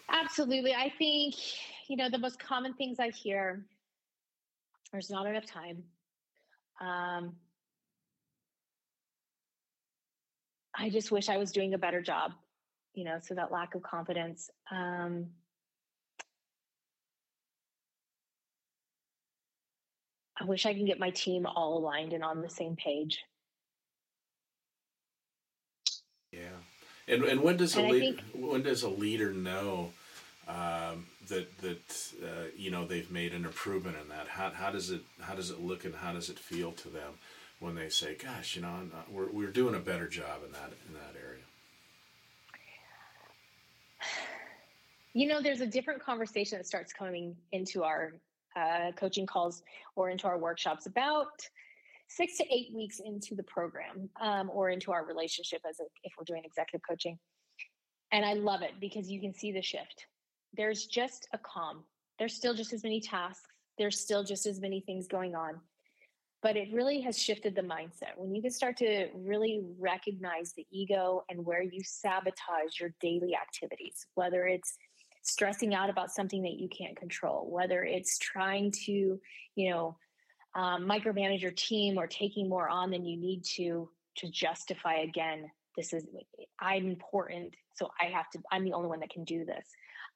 Absolutely. I think, you know, the most common things I hear there's not enough time. Um, I just wish I was doing a better job, you know, so that lack of confidence. Um, I wish I can get my team all aligned and on the same page. Yeah, and and when does and a leader think, when does a leader know um, that that uh, you know they've made an improvement in that? How how does it how does it look and how does it feel to them when they say, "Gosh, you know, not, we're we're doing a better job in that in that area." You know, there's a different conversation that starts coming into our uh, coaching calls or into our workshops about six to eight weeks into the program um, or into our relationship as a, if we're doing executive coaching. And I love it because you can see the shift. There's just a calm. There's still just as many tasks. There's still just as many things going on. But it really has shifted the mindset. When you can start to really recognize the ego and where you sabotage your daily activities, whether it's stressing out about something that you can't control, whether it's trying to, you know, um, micromanage your team or taking more on than you need to to justify again this is i'm important so i have to i'm the only one that can do this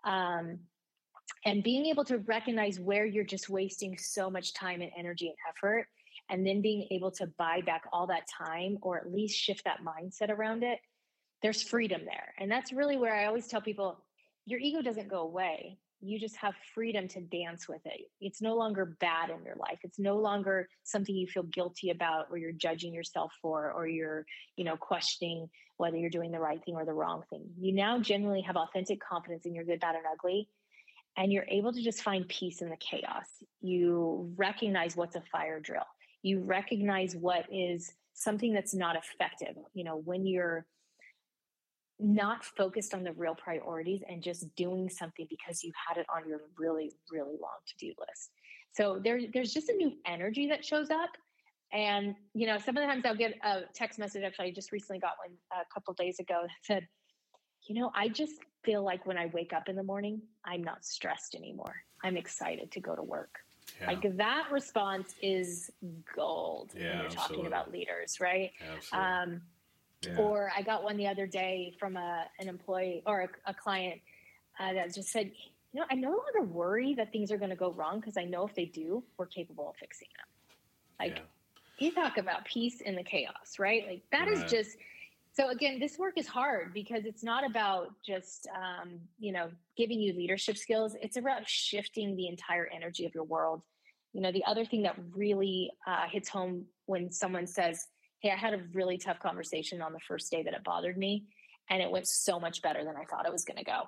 um, and being able to recognize where you're just wasting so much time and energy and effort and then being able to buy back all that time or at least shift that mindset around it there's freedom there and that's really where i always tell people your ego doesn't go away you just have freedom to dance with it. It's no longer bad in your life. It's no longer something you feel guilty about or you're judging yourself for or you're, you know, questioning whether you're doing the right thing or the wrong thing. You now genuinely have authentic confidence in your good, bad, and ugly. And you're able to just find peace in the chaos. You recognize what's a fire drill. You recognize what is something that's not effective. You know, when you're not focused on the real priorities and just doing something because you had it on your really really long to-do list. So there, there's just a new energy that shows up. And you know some of the times i'll get a text message actually i just recently got one a couple days ago that said you know i just feel like when i wake up in the morning i'm not stressed anymore. I'm excited to go to work yeah. like that response is gold yeah, when you're absolutely. talking about leaders right absolutely. um yeah. Or I got one the other day from a, an employee or a, a client uh, that just said, you know, I no longer worry that things are going to go wrong because I know if they do, we're capable of fixing them. Like, you talk about peace in the chaos, right? Like, that right. is just. So again, this work is hard because it's not about just um, you know giving you leadership skills. It's about shifting the entire energy of your world. You know, the other thing that really uh, hits home when someone says, hey, I had a really tough conversation on the first day that it bothered me, and it went so much better than I thought it was going to go.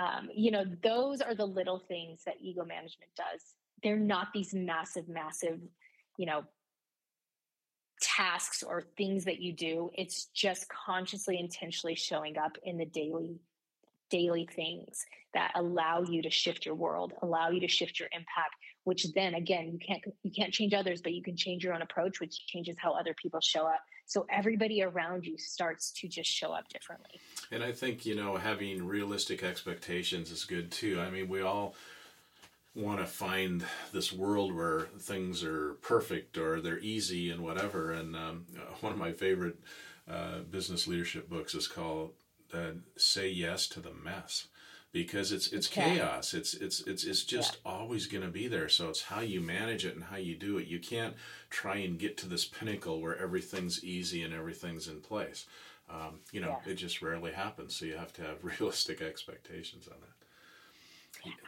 Um, you know, those are the little things that ego management does. They're not these massive, massive, you know, tasks or things that you do. It's just consciously, intentionally showing up in the daily daily things that allow you to shift your world allow you to shift your impact which then again you can't you can't change others but you can change your own approach which changes how other people show up so everybody around you starts to just show up differently and i think you know having realistic expectations is good too i mean we all want to find this world where things are perfect or they're easy and whatever and um, one of my favorite uh, business leadership books is called uh, say yes to the mess because it's it's okay. chaos. It's it's it's it's just yeah. always going to be there. So it's how you manage it and how you do it. You can't try and get to this pinnacle where everything's easy and everything's in place. Um, you know, yeah. it just rarely happens. So you have to have realistic expectations on that.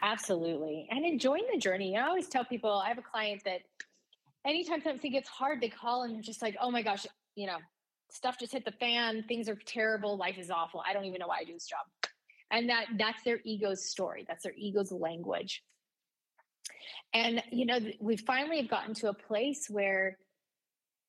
Absolutely, and enjoying the journey. I always tell people I have a client that anytime something gets hard, they call and they're just like, "Oh my gosh, you know, stuff just hit the fan. Things are terrible. Life is awful. I don't even know why I do this job." And that that's their ego's story. That's their ego's language. And you know, we finally have gotten to a place where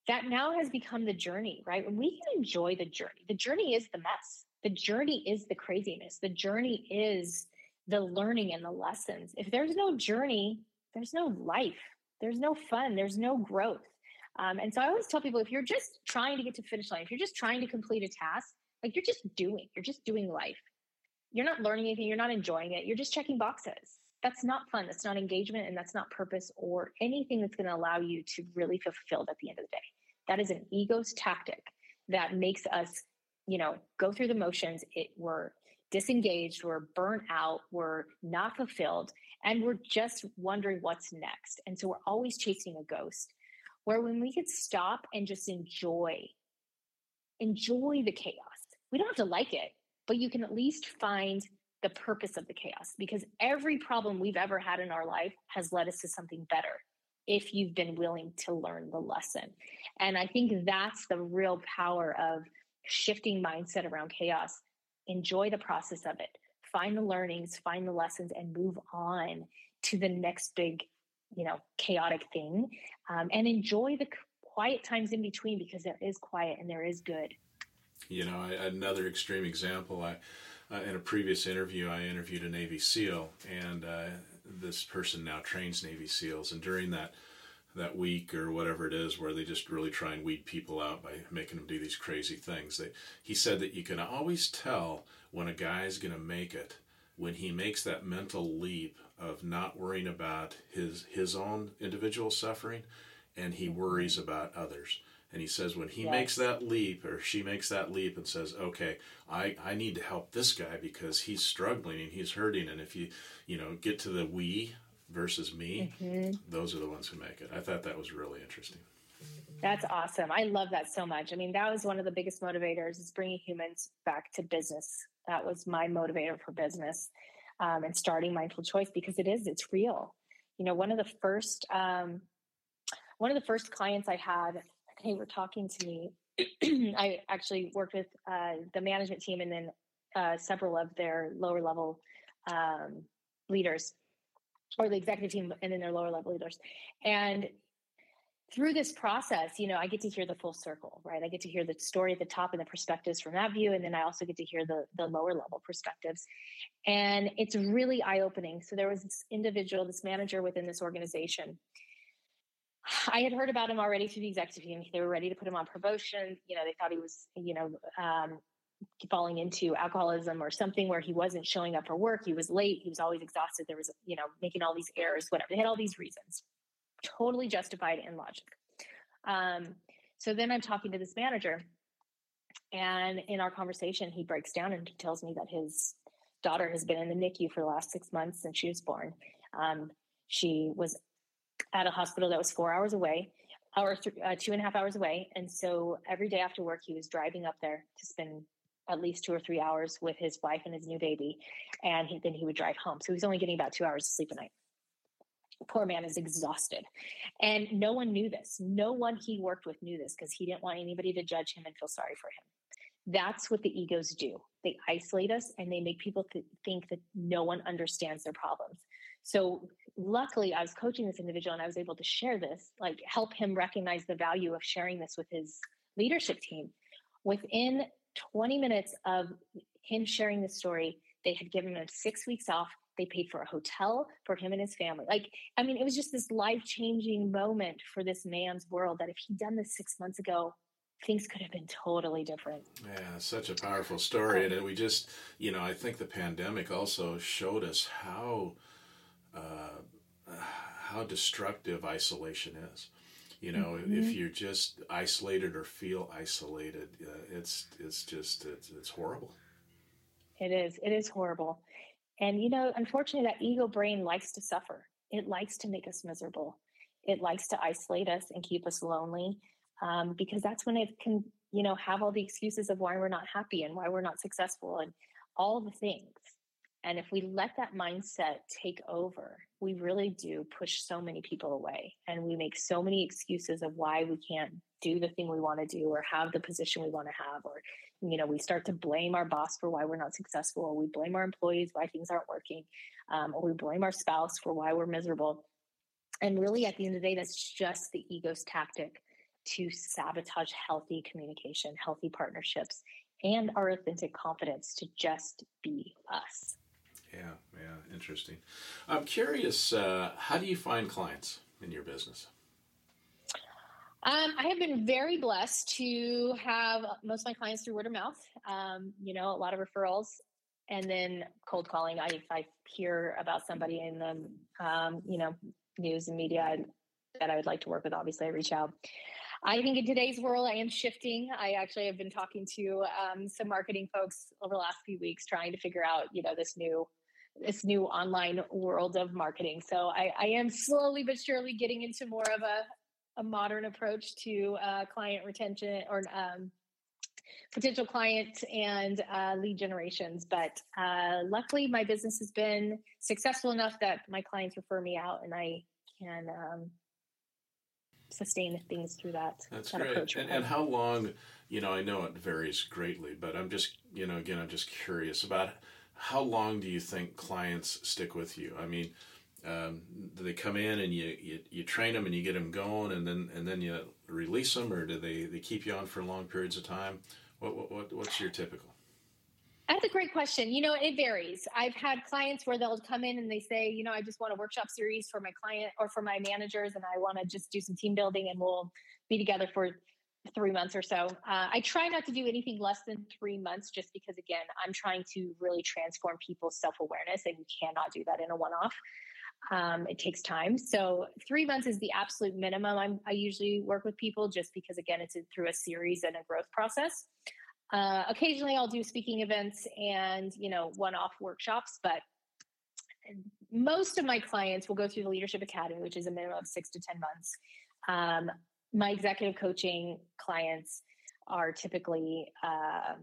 that now has become the journey, right? We can enjoy the journey, the journey is the mess. The journey is the craziness. The journey is the learning and the lessons. If there's no journey, there's no life, there's no fun, there's no growth. Um, and so I always tell people if you're just trying to get to finish line, if you're just trying to complete a task, like you're just doing, you're just doing life. You're not learning anything, you're not enjoying it, you're just checking boxes. That's not fun. That's not engagement and that's not purpose or anything that's going to allow you to really feel fulfilled at the end of the day. That is an ego's tactic that makes us, you know, go through the motions. It we're disengaged, we're burnt out, we're not fulfilled, and we're just wondering what's next. And so we're always chasing a ghost. Where when we could stop and just enjoy, enjoy the chaos. We don't have to like it, but you can at least find the purpose of the chaos because every problem we've ever had in our life has led us to something better if you've been willing to learn the lesson. And I think that's the real power of shifting mindset around chaos. Enjoy the process of it, find the learnings, find the lessons, and move on to the next big, you know, chaotic thing. Um, and enjoy the quiet times in between because there is quiet and there is good. You know, another extreme example. I uh, in a previous interview, I interviewed a Navy SEAL, and uh, this person now trains Navy SEALs. And during that that week or whatever it is, where they just really try and weed people out by making them do these crazy things, they, he said that you can always tell when a guy's going to make it when he makes that mental leap of not worrying about his his own individual suffering, and he mm-hmm. worries about others. And he says when he yes. makes that leap or she makes that leap and says, "Okay, I I need to help this guy because he's struggling and he's hurting." And if you you know get to the we versus me, mm-hmm. those are the ones who make it. I thought that was really interesting. That's awesome. I love that so much. I mean, that was one of the biggest motivators is bringing humans back to business. That was my motivator for business um, and starting mindful choice because it is, it's real. You know, one of the first, um, one of the first clients I had they were talking to me. I actually worked with uh, the management team and then uh, several of their lower level um, leaders or the executive team and then their lower level leaders. And through this process, you know, I get to hear the full circle, right? I get to hear the story at the top and the perspectives from that view. And then I also get to hear the, the lower level perspectives. And it's really eye opening. So there was this individual, this manager within this organization I had heard about him already through the executive team. They were ready to put him on promotion. You know, they thought he was, you know, um, falling into alcoholism or something where he wasn't showing up for work. He was late. He was always exhausted. There was, you know, making all these errors, whatever. They had all these reasons, totally justified in logic. Um, so then I'm talking to this manager, and in our conversation, he breaks down and he tells me that his daughter has been in the NICU for the last six months since she was born. Um, she was at a hospital that was four hours away th- uh, two and a half hours away. And so every day after work, he was driving up there to spend at least two or three hours with his wife and his new baby. And he, then he would drive home. So he was only getting about two hours of sleep a night. Poor man is exhausted. And no one knew this. No one he worked with knew this because he didn't want anybody to judge him and feel sorry for him. That's what the egos do. They isolate us and they make people th- think that no one understands their problems. So luckily I was coaching this individual and I was able to share this, like help him recognize the value of sharing this with his leadership team. Within 20 minutes of him sharing the story, they had given him six weeks off. They paid for a hotel for him and his family. Like, I mean, it was just this life changing moment for this man's world that if he'd done this six months ago, things could have been totally different. Yeah, such a powerful story. And we just, you know, I think the pandemic also showed us how uh, how destructive isolation is. You know, mm-hmm. if you're just isolated or feel isolated, uh, it's it's just it's, it's horrible. It is. It is horrible. And you know, unfortunately, that ego brain likes to suffer. It likes to make us miserable. It likes to isolate us and keep us lonely, um, because that's when it can, you know, have all the excuses of why we're not happy and why we're not successful and all the things. And if we let that mindset take over, we really do push so many people away and we make so many excuses of why we can't do the thing we want to do or have the position we want to have or you know we start to blame our boss for why we're not successful or we blame our employees why things aren't working um, or we blame our spouse for why we're miserable and really at the end of the day that's just the ego's tactic to sabotage healthy communication, healthy partnerships, and our authentic confidence to just be us. Yeah, yeah, interesting. I'm curious, uh, how do you find clients in your business? Um, I have been very blessed to have most of my clients through word of mouth. Um, you know, a lot of referrals, and then cold calling. I, if I hear about somebody in the, um, you know, news and media that I would like to work with, obviously I reach out. I think in today's world, I am shifting. I actually have been talking to um, some marketing folks over the last few weeks, trying to figure out, you know, this new this new online world of marketing. So I, I am slowly but surely getting into more of a, a modern approach to uh, client retention or um, potential clients and uh, lead generations. But uh, luckily, my business has been successful enough that my clients refer me out, and I can um, sustain things through that. That's that great. Approach and, and how long? You know, I know it varies greatly, but I'm just, you know, again, I'm just curious about how long do you think clients stick with you? I mean, um, do they come in and you, you, you train them and you get them going and then and then you release them, or do they, they keep you on for long periods of time? What, what what's your typical? That's a great question. You know, it varies. I've had clients where they'll come in and they say, you know, I just want a workshop series for my client or for my managers, and I want to just do some team building, and we'll be together for three months or so. Uh, I try not to do anything less than three months just because, again, I'm trying to really transform people's self awareness, and you cannot do that in a one off. Um, it takes time. So, three months is the absolute minimum. I'm, i usually work with people just because, again, it's through a series and a growth process. Uh, occasionally, I'll do speaking events and, you know, one off workshops, but most of my clients will go through the Leadership Academy, which is a minimum of six to 10 months. Um, my executive coaching clients are typically uh,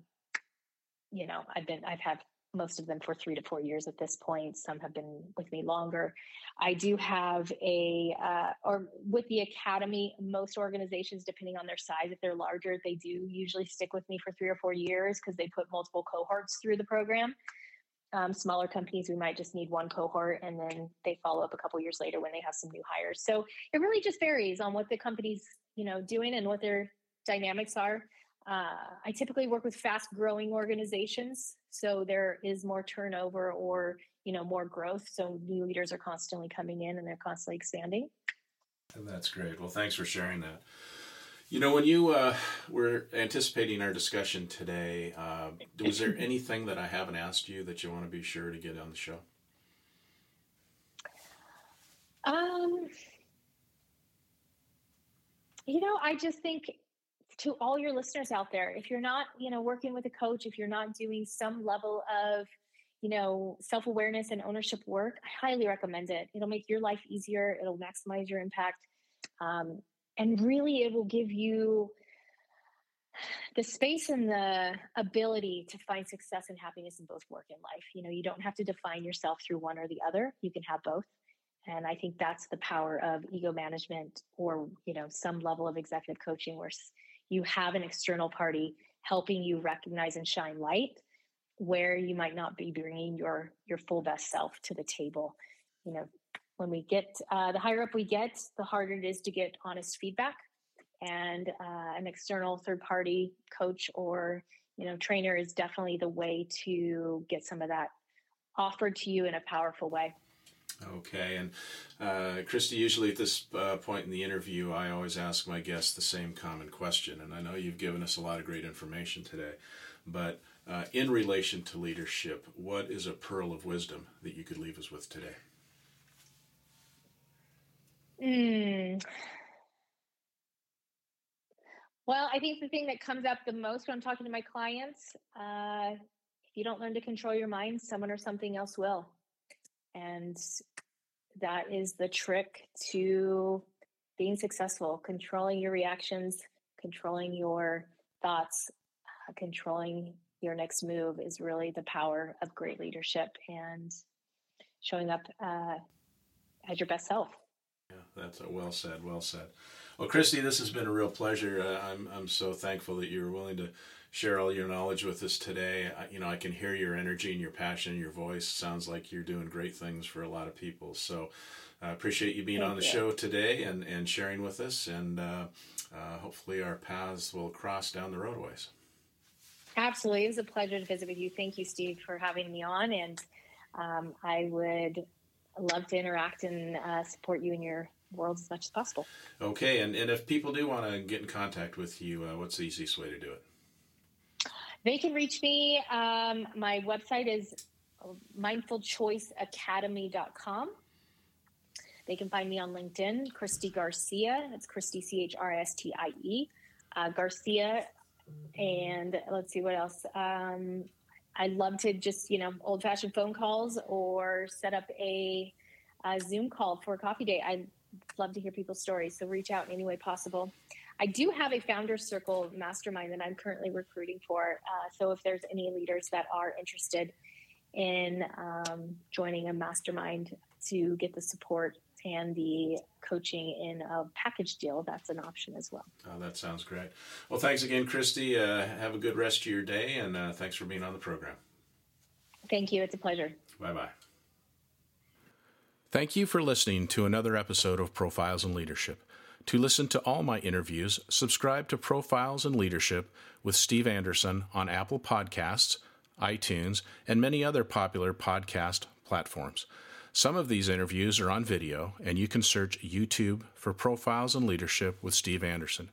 you know i've been i've had most of them for three to four years at this point. Some have been with me longer. I do have a uh, or with the academy most organizations depending on their size if they're larger they do usually stick with me for three or four years because they put multiple cohorts through the program. Um, smaller companies we might just need one cohort and then they follow up a couple years later when they have some new hires. So it really just varies on what the company's you know doing and what their dynamics are. Uh, i typically work with fast growing organizations so there is more turnover or you know more growth so new leaders are constantly coming in and they're constantly expanding. And that's great. Well thanks for sharing that. You know, when you uh, were anticipating our discussion today, uh, was there anything that I haven't asked you that you want to be sure to get on the show? Um, you know, I just think to all your listeners out there, if you're not, you know, working with a coach, if you're not doing some level of, you know, self awareness and ownership work, I highly recommend it. It'll make your life easier, it'll maximize your impact. Um, and really, it will give you the space and the ability to find success and happiness in both work and life. You know, you don't have to define yourself through one or the other, you can have both. And I think that's the power of ego management or, you know, some level of executive coaching where you have an external party helping you recognize and shine light where you might not be bringing your your full best self to the table. You know, when we get uh, the higher up we get, the harder it is to get honest feedback. And uh, an external third party coach or you know trainer is definitely the way to get some of that offered to you in a powerful way. Okay, and uh, Christie, usually at this uh, point in the interview, I always ask my guests the same common question, and I know you've given us a lot of great information today, but uh, in relation to leadership, what is a pearl of wisdom that you could leave us with today? Mm. Well, I think the thing that comes up the most when I'm talking to my clients, uh, if you don't learn to control your mind, someone or something else will. And that is the trick to being successful controlling your reactions, controlling your thoughts, uh, controlling your next move is really the power of great leadership and showing up uh, as your best self. Yeah, that's well said. Well said. Well, Christie, this has been a real pleasure. Uh, I'm I'm so thankful that you were willing to share all your knowledge with us today. I, you know, I can hear your energy and your passion, your voice. Sounds like you're doing great things for a lot of people. So, I uh, appreciate you being Thank on the you. show today and, and sharing with us. And uh, uh, hopefully, our paths will cross down the roadways. Absolutely. It was a pleasure to visit with you. Thank you, Steve, for having me on. And um, I would love to interact and uh, support you in your world as much as possible. Okay. And, and if people do want to get in contact with you, uh, what's the easiest way to do it? They can reach me. Um, my website is mindfulchoiceacademy.com. They can find me on LinkedIn, Christie Garcia. It's Christie, C H R S T I E. Uh, Garcia. And let's see what else. Um, I'd love to just, you know, old fashioned phone calls or set up a, a, Zoom call for a coffee date. I'd love to hear people's stories. So reach out in any way possible. I do have a Founders Circle mastermind that I'm currently recruiting for. Uh, so if there's any leaders that are interested in um, joining a mastermind to get the support and the coaching in a package deal, that's an option as well. Oh, that sounds great. Well, thanks again, Christie. Uh, have a good rest of your day, and uh, thanks for being on the program. Thank you. It's a pleasure. Bye bye. Thank you for listening to another episode of Profiles in Leadership. To listen to all my interviews, subscribe to Profiles in Leadership with Steve Anderson on Apple Podcasts, iTunes, and many other popular podcast platforms. Some of these interviews are on video, and you can search YouTube for Profiles in Leadership with Steve Anderson.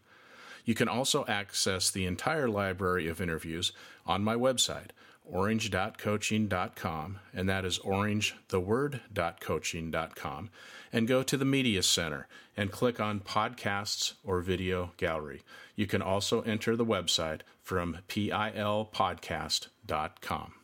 You can also access the entire library of interviews on my website, orange.coaching.com, and that is orange, the word, orangetheword.coaching.com, and go to the Media Center and click on Podcasts or Video Gallery. You can also enter the website from pilpodcast.com.